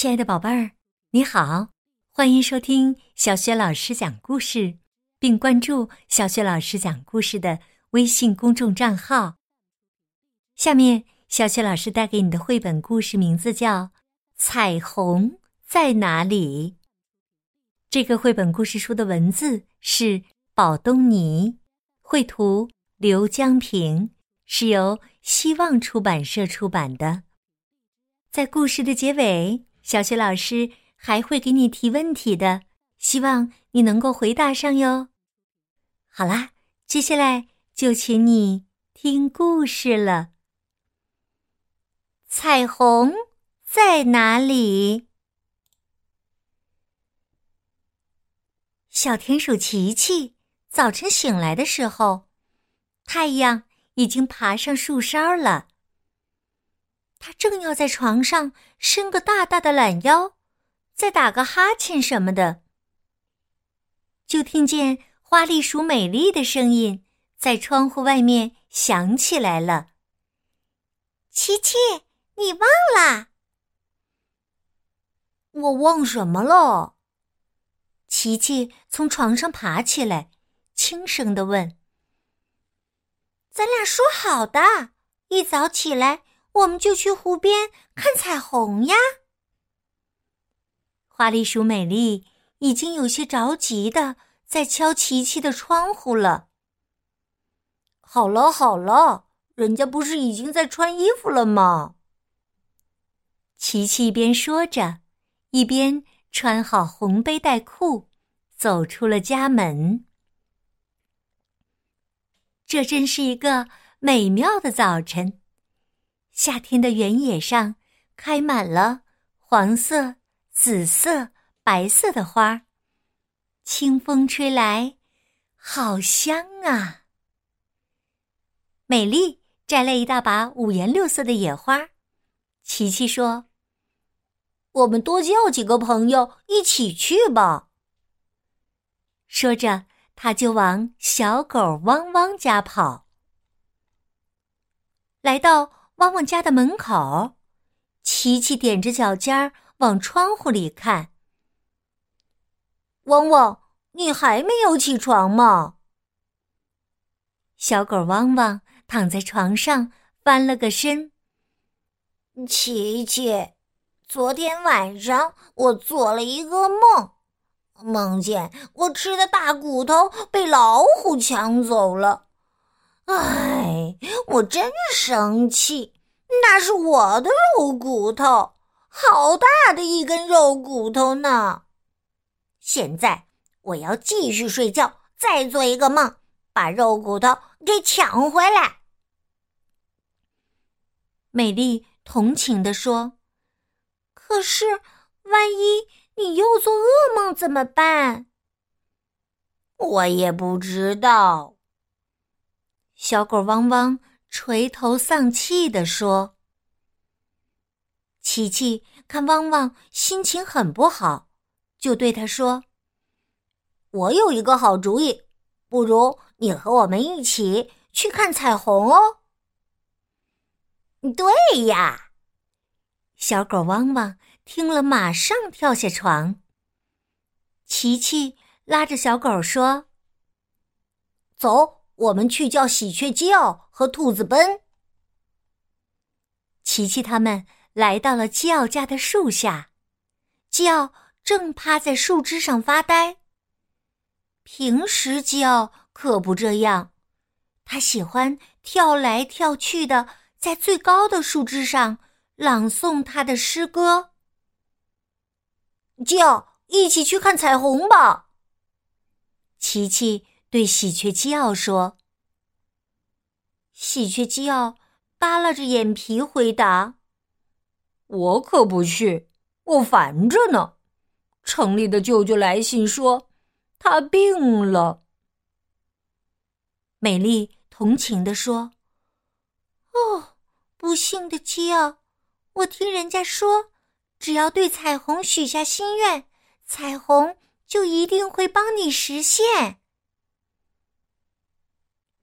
亲爱的宝贝儿，你好，欢迎收听小雪老师讲故事，并关注小雪老师讲故事的微信公众账号。下面，小雪老师带给你的绘本故事名字叫《彩虹在哪里》。这个绘本故事书的文字是宝东尼，绘图刘江平，是由希望出版社出版的。在故事的结尾。小雪老师还会给你提问题的，希望你能够回答上哟。好啦，接下来就请你听故事了。彩虹在哪里？小田鼠琪琪早晨醒来的时候，太阳已经爬上树梢了。他正要在床上伸个大大的懒腰，再打个哈欠什么的，就听见花栗鼠美丽的声音在窗户外面响起来了。琪琪，你忘了？我忘什么了？琪琪从床上爬起来，轻声的问：“咱俩说好的，一早起来。”我们就去湖边看彩虹呀！花栗鼠美丽已经有些着急的在敲琪琪的窗户了。好了好了，人家不是已经在穿衣服了吗？琪琪一边说着，一边穿好红背带裤，走出了家门。这真是一个美妙的早晨。夏天的原野上开满了黄色、紫色、白色的花儿，清风吹来，好香啊！美丽摘了一大把五颜六色的野花，琪琪说：“我们多叫几个朋友一起去吧。”说着，他就往小狗汪汪家跑，来到。汪汪家的门口，琪琪踮着脚尖儿往窗户里看。汪汪，你还没有起床吗？小狗汪汪躺在床上翻了个身。琪琪，昨天晚上我做了一个梦，梦见我吃的大骨头被老虎抢走了。唉，我真生气！那是我的肉骨头，好大的一根肉骨头呢！现在我要继续睡觉，再做一个梦，把肉骨头给抢回来。美丽同情地说：“可是，万一你又做噩梦怎么办？”我也不知道。小狗汪汪垂头丧气地说：“琪琪看汪汪心情很不好，就对他说：‘我有一个好主意，不如你和我们一起去看彩虹哦。’”“对呀！”小狗汪汪听了，马上跳下床。琪琪拉着小狗说：“走。”我们去叫喜鹊叫和兔子奔。琪琪他们来到了基奥家的树下，基奥正趴在树枝上发呆。平时基奥可不这样，他喜欢跳来跳去的，在最高的树枝上朗诵他的诗歌。基奥，一起去看彩虹吧。琪琪。对喜鹊基奥说：“喜鹊基奥耷拉着眼皮回答：‘我可不去，我烦着呢。’城里的舅舅来信说他病了。”美丽同情地说：“哦，不幸的基奥，我听人家说，只要对彩虹许下心愿，彩虹就一定会帮你实现。”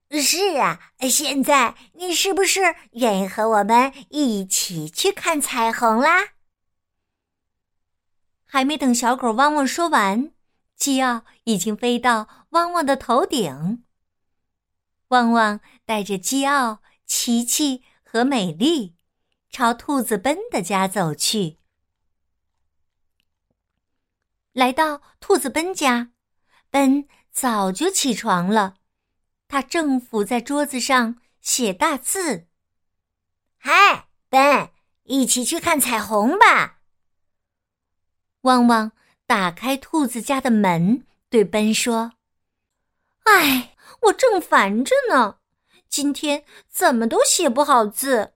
是啊，现在你是不是愿意和我们一起去看彩虹啦？还没等小狗汪汪说完，基奥已经飞到汪汪的头顶。汪汪带着基奥、琪琪和美丽，朝兔子奔的家走去。来到兔子奔家，奔早就起床了，他正伏在桌子上写大字。嗨，笨，一起去看彩虹吧。汪汪打开兔子家的门，对奔说：“哎，我正烦着呢，今天怎么都写不好字。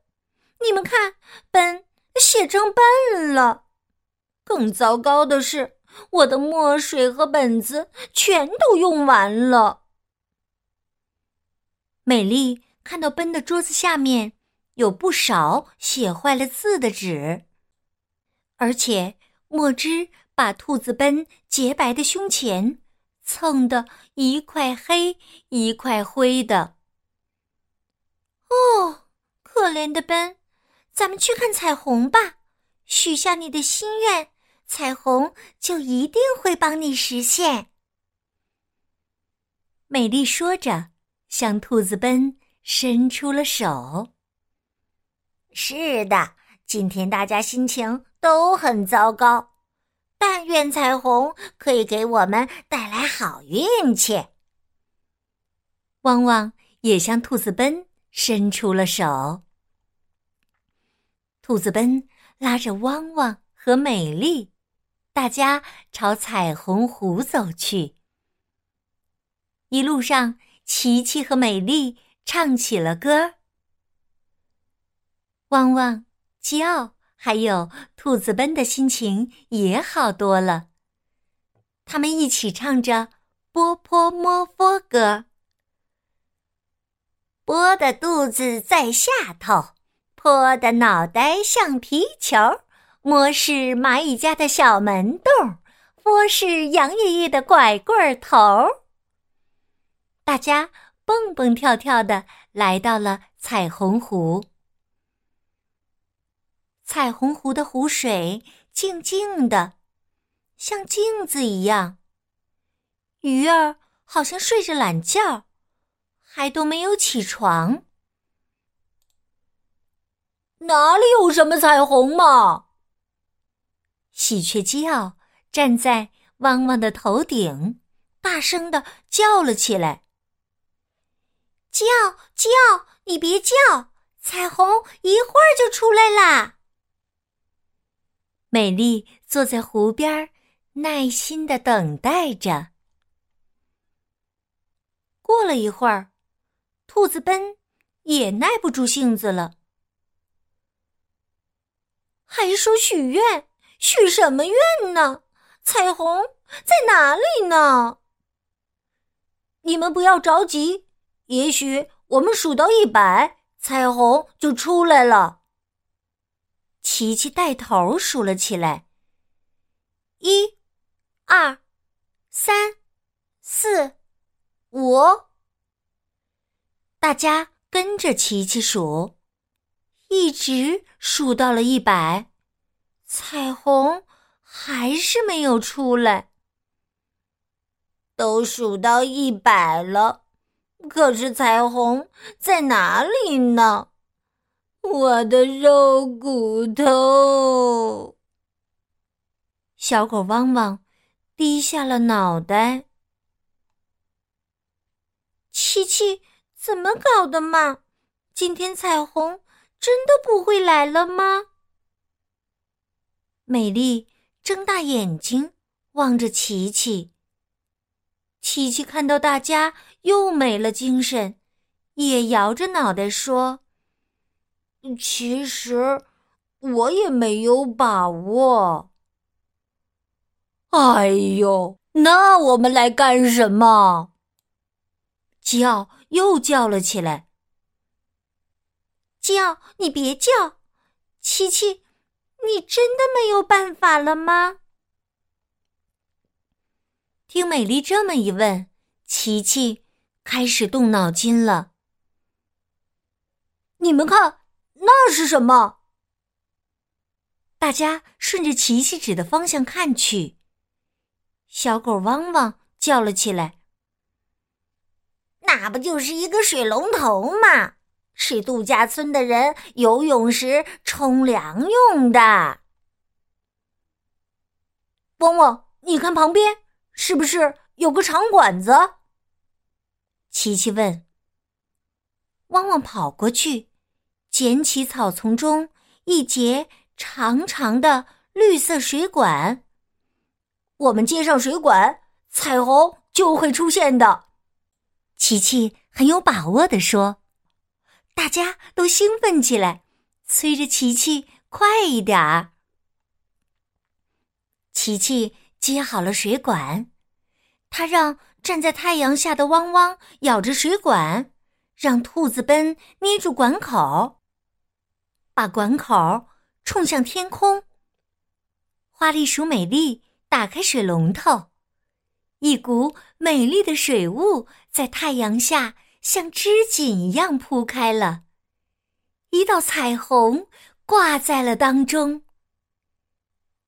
你们看，奔写成笨了。更糟糕的是，我的墨水和本子全都用完了。”美丽看到奔的桌子下面有不少写坏了字的纸，而且。墨汁把兔子奔洁白的胸前蹭得一块黑一块灰的。哦，可怜的奔，咱们去看彩虹吧，许下你的心愿，彩虹就一定会帮你实现。美丽说着，向兔子奔伸出了手。是的，今天大家心情。都很糟糕，但愿彩虹可以给我们带来好运气。汪汪也向兔子奔伸出了手。兔子奔拉着汪汪和美丽，大家朝彩虹湖走去。一路上，琪琪和美丽唱起了歌。汪汪，基奥。还有兔子奔的心情也好多了。他们一起唱着《波波摸佛歌》：波的肚子在下头，坡的脑袋像皮球，摸是蚂蚁家的小门洞，佛是杨爷爷的拐棍头。大家蹦蹦跳跳的来到了彩虹湖。彩虹湖的湖水静静的，像镜子一样。鱼儿好像睡着懒觉，还都没有起床。哪里有什么彩虹嘛？喜鹊基奥站在汪汪的头顶，大声的叫了起来：“叫叫，你别叫，彩虹一会儿就出来啦！”美丽坐在湖边，耐心的等待着。过了一会儿，兔子奔也耐不住性子了，还说许愿，许什么愿呢？彩虹在哪里呢？你们不要着急，也许我们数到一百，彩虹就出来了。琪琪带头数了起来：一、二、三、四、五。大家跟着琪琪数，一直数到了一百，彩虹还是没有出来。都数到一百了，可是彩虹在哪里呢？我的肉骨头，小狗汪汪低下了脑袋。琪琪，怎么搞的嘛？今天彩虹真的不会来了吗？美丽睁大眼睛望着琪琪。琪琪看到大家又没了精神，也摇着脑袋说。其实我也没有把握。哎呦，那我们来干什么？基奥又叫了起来。基奥，你别叫！琪琪，你真的没有办法了吗？听美丽这么一问，琪琪开始动脑筋了。你们看。那是什么？大家顺着琪琪指的方向看去，小狗汪汪叫了起来：“那不就是一个水龙头吗？是度假村的人游泳时冲凉用的。”汪汪，你看旁边是不是有个长管子？琪琪问。汪汪跑过去，捡起草丛中一节。长长的绿色水管，我们接上水管，彩虹就会出现的。琪琪很有把握的说，大家都兴奋起来，催着琪琪快一点儿。琪琪接好了水管，他让站在太阳下的汪汪咬着水管，让兔子奔捏住管口，把管口。冲向天空。花栗鼠美丽打开水龙头，一股美丽的水雾在太阳下像织锦一样铺开了，一道彩虹挂在了当中。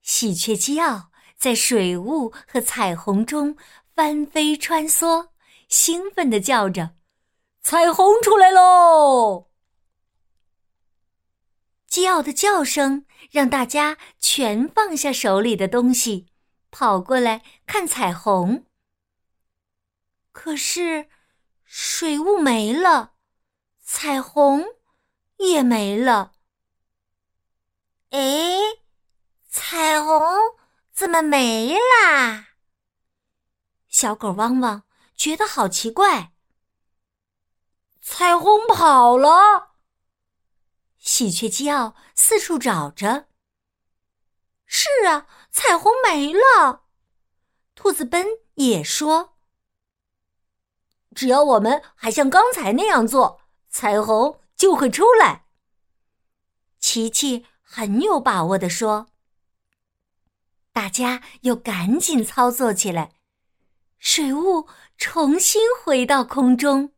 喜鹊基奥在水雾和彩虹中翻飞穿梭，兴奋地叫着：“彩虹出来喽！”基奥的叫声让大家全放下手里的东西，跑过来看彩虹。可是，水雾没了，彩虹也没了。哎，彩虹怎么没啦？小狗汪汪觉得好奇怪。彩虹跑了。喜鹊基奥四处找着。是啊，彩虹没了。兔子奔也说：“只要我们还像刚才那样做，彩虹就会出来。”琪琪很有把握的说。大家又赶紧操作起来，水雾重新回到空中，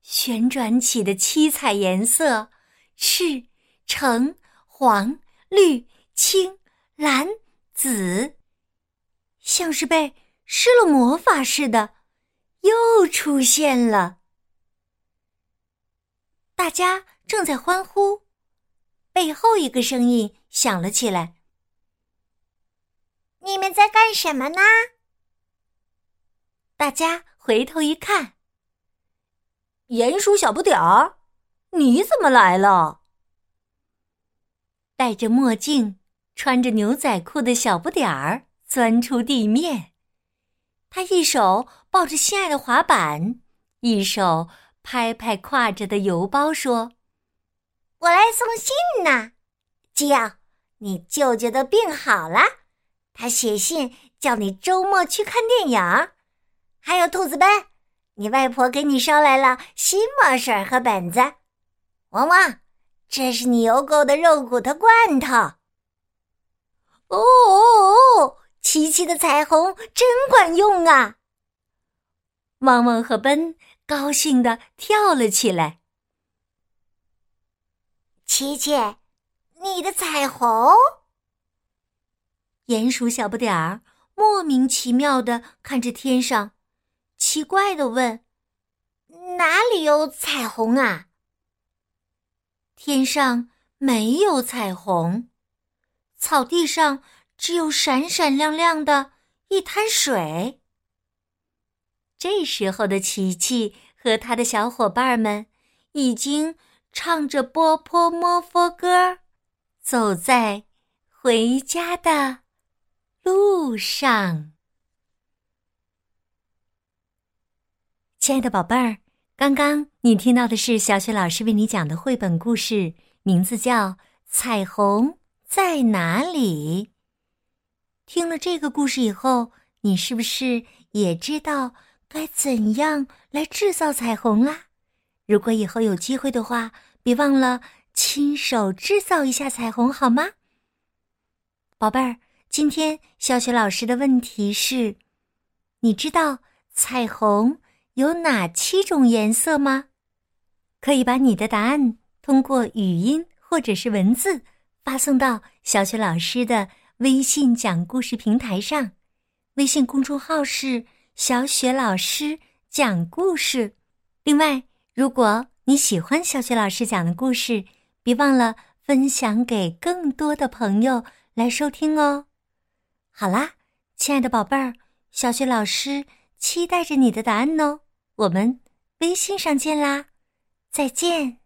旋转起的七彩颜色。赤、橙、黄、绿、青、蓝、紫，像是被施了魔法似的，又出现了。大家正在欢呼，背后一个声音响了起来：“你们在干什么呢？”大家回头一看，鼹鼠小不点儿。你怎么来了？戴着墨镜、穿着牛仔裤的小不点儿钻出地面，他一手抱着心爱的滑板，一手拍拍挎着的邮包，说：“我来送信呢，基奥，你舅舅的病好了，他写信叫你周末去看电影。还有兔子奔，你外婆给你捎来了新墨水和本子。”汪汪，这是你邮购的肉骨头罐头。哦哦哦！琪琪的彩虹真管用啊！汪汪和奔高兴的跳了起来。琪琪，你的彩虹？鼹鼠小不点儿莫名其妙的看着天上，奇怪的问：“哪里有彩虹啊？”天上没有彩虹，草地上只有闪闪亮亮的一滩水。这时候的琪琪和他的小伙伴们已经唱着波坡摩佛歌，走在回家的路上。亲爱的宝贝儿。刚刚你听到的是小雪老师为你讲的绘本故事，名字叫《彩虹在哪里》。听了这个故事以后，你是不是也知道该怎样来制造彩虹啦？如果以后有机会的话，别忘了亲手制造一下彩虹，好吗？宝贝儿，今天小雪老师的问题是：你知道彩虹？有哪七种颜色吗？可以把你的答案通过语音或者是文字发送到小雪老师的微信讲故事平台上，微信公众号是“小雪老师讲故事”。另外，如果你喜欢小雪老师讲的故事，别忘了分享给更多的朋友来收听哦。好啦，亲爱的宝贝儿，小雪老师期待着你的答案哦。我们微信上见啦，再见。